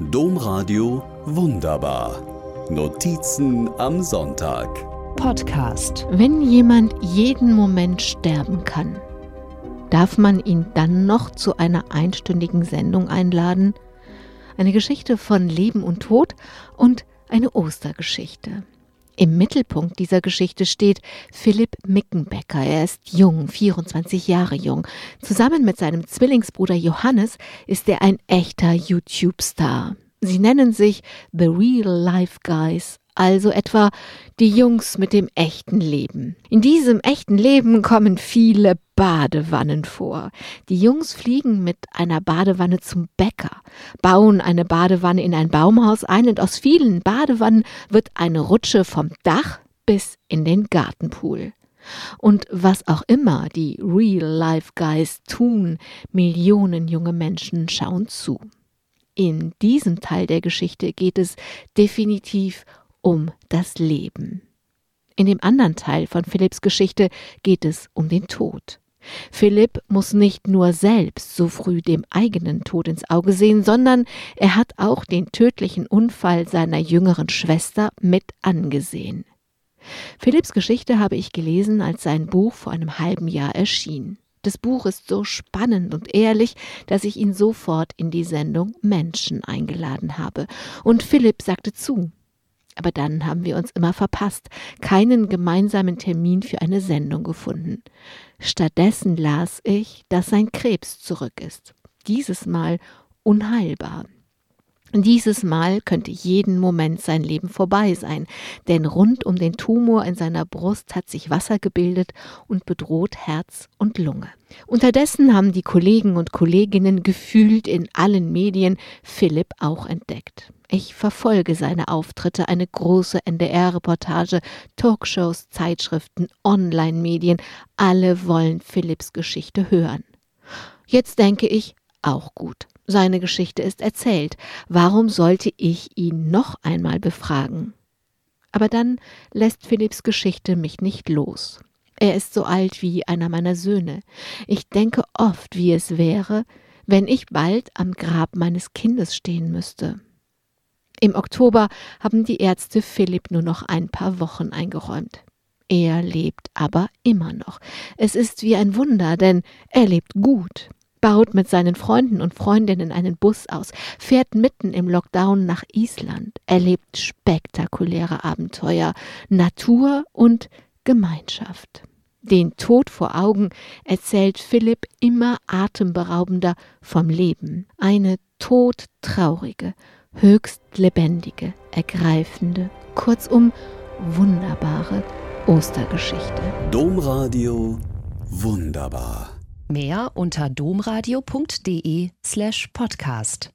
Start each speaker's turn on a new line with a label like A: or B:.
A: Domradio Wunderbar. Notizen am Sonntag.
B: Podcast. Wenn jemand jeden Moment sterben kann, darf man ihn dann noch zu einer einstündigen Sendung einladen? Eine Geschichte von Leben und Tod und eine Ostergeschichte. Im Mittelpunkt dieser Geschichte steht Philipp Mickenbecker. Er ist jung, 24 Jahre jung. Zusammen mit seinem Zwillingsbruder Johannes ist er ein echter YouTube-Star. Sie nennen sich The Real Life Guys, also etwa die Jungs mit dem echten Leben. In diesem echten Leben kommen viele Badewannen vor. Die Jungs fliegen mit einer Badewanne zum Bäcker, bauen eine Badewanne in ein Baumhaus ein und aus vielen Badewannen wird eine Rutsche vom Dach bis in den Gartenpool. Und was auch immer die Real-Life-Guys tun, Millionen junge Menschen schauen zu. In diesem Teil der Geschichte geht es definitiv um das Leben. In dem anderen Teil von Philipps Geschichte geht es um den Tod. Philipp muss nicht nur selbst so früh dem eigenen Tod ins Auge sehen, sondern er hat auch den tödlichen Unfall seiner jüngeren Schwester mit angesehen. Philipps Geschichte habe ich gelesen, als sein Buch vor einem halben Jahr erschien. Das Buch ist so spannend und ehrlich, dass ich ihn sofort in die Sendung Menschen eingeladen habe. Und Philipp sagte zu. Aber dann haben wir uns immer verpasst, keinen gemeinsamen Termin für eine Sendung gefunden. Stattdessen las ich, dass sein Krebs zurück ist. Dieses Mal unheilbar. Dieses Mal könnte jeden Moment sein Leben vorbei sein, denn rund um den Tumor in seiner Brust hat sich Wasser gebildet und bedroht Herz und Lunge. Unterdessen haben die Kollegen und Kolleginnen gefühlt in allen Medien Philipp auch entdeckt. Ich verfolge seine Auftritte, eine große NDR-Reportage, Talkshows, Zeitschriften, Online-Medien, alle wollen Philipps Geschichte hören. Jetzt denke ich, auch gut. Seine Geschichte ist erzählt. Warum sollte ich ihn noch einmal befragen? Aber dann lässt Philipps Geschichte mich nicht los. Er ist so alt wie einer meiner Söhne. Ich denke oft, wie es wäre, wenn ich bald am Grab meines Kindes stehen müsste. Im Oktober haben die Ärzte Philipp nur noch ein paar Wochen eingeräumt. Er lebt aber immer noch. Es ist wie ein Wunder, denn er lebt gut baut mit seinen Freunden und Freundinnen einen Bus aus, fährt mitten im Lockdown nach Island, erlebt spektakuläre Abenteuer, Natur und Gemeinschaft. Den Tod vor Augen erzählt Philipp immer atemberaubender vom Leben. Eine todtraurige, höchst lebendige, ergreifende, kurzum wunderbare Ostergeschichte.
A: Domradio wunderbar.
C: Mehr unter domradio.de slash podcast.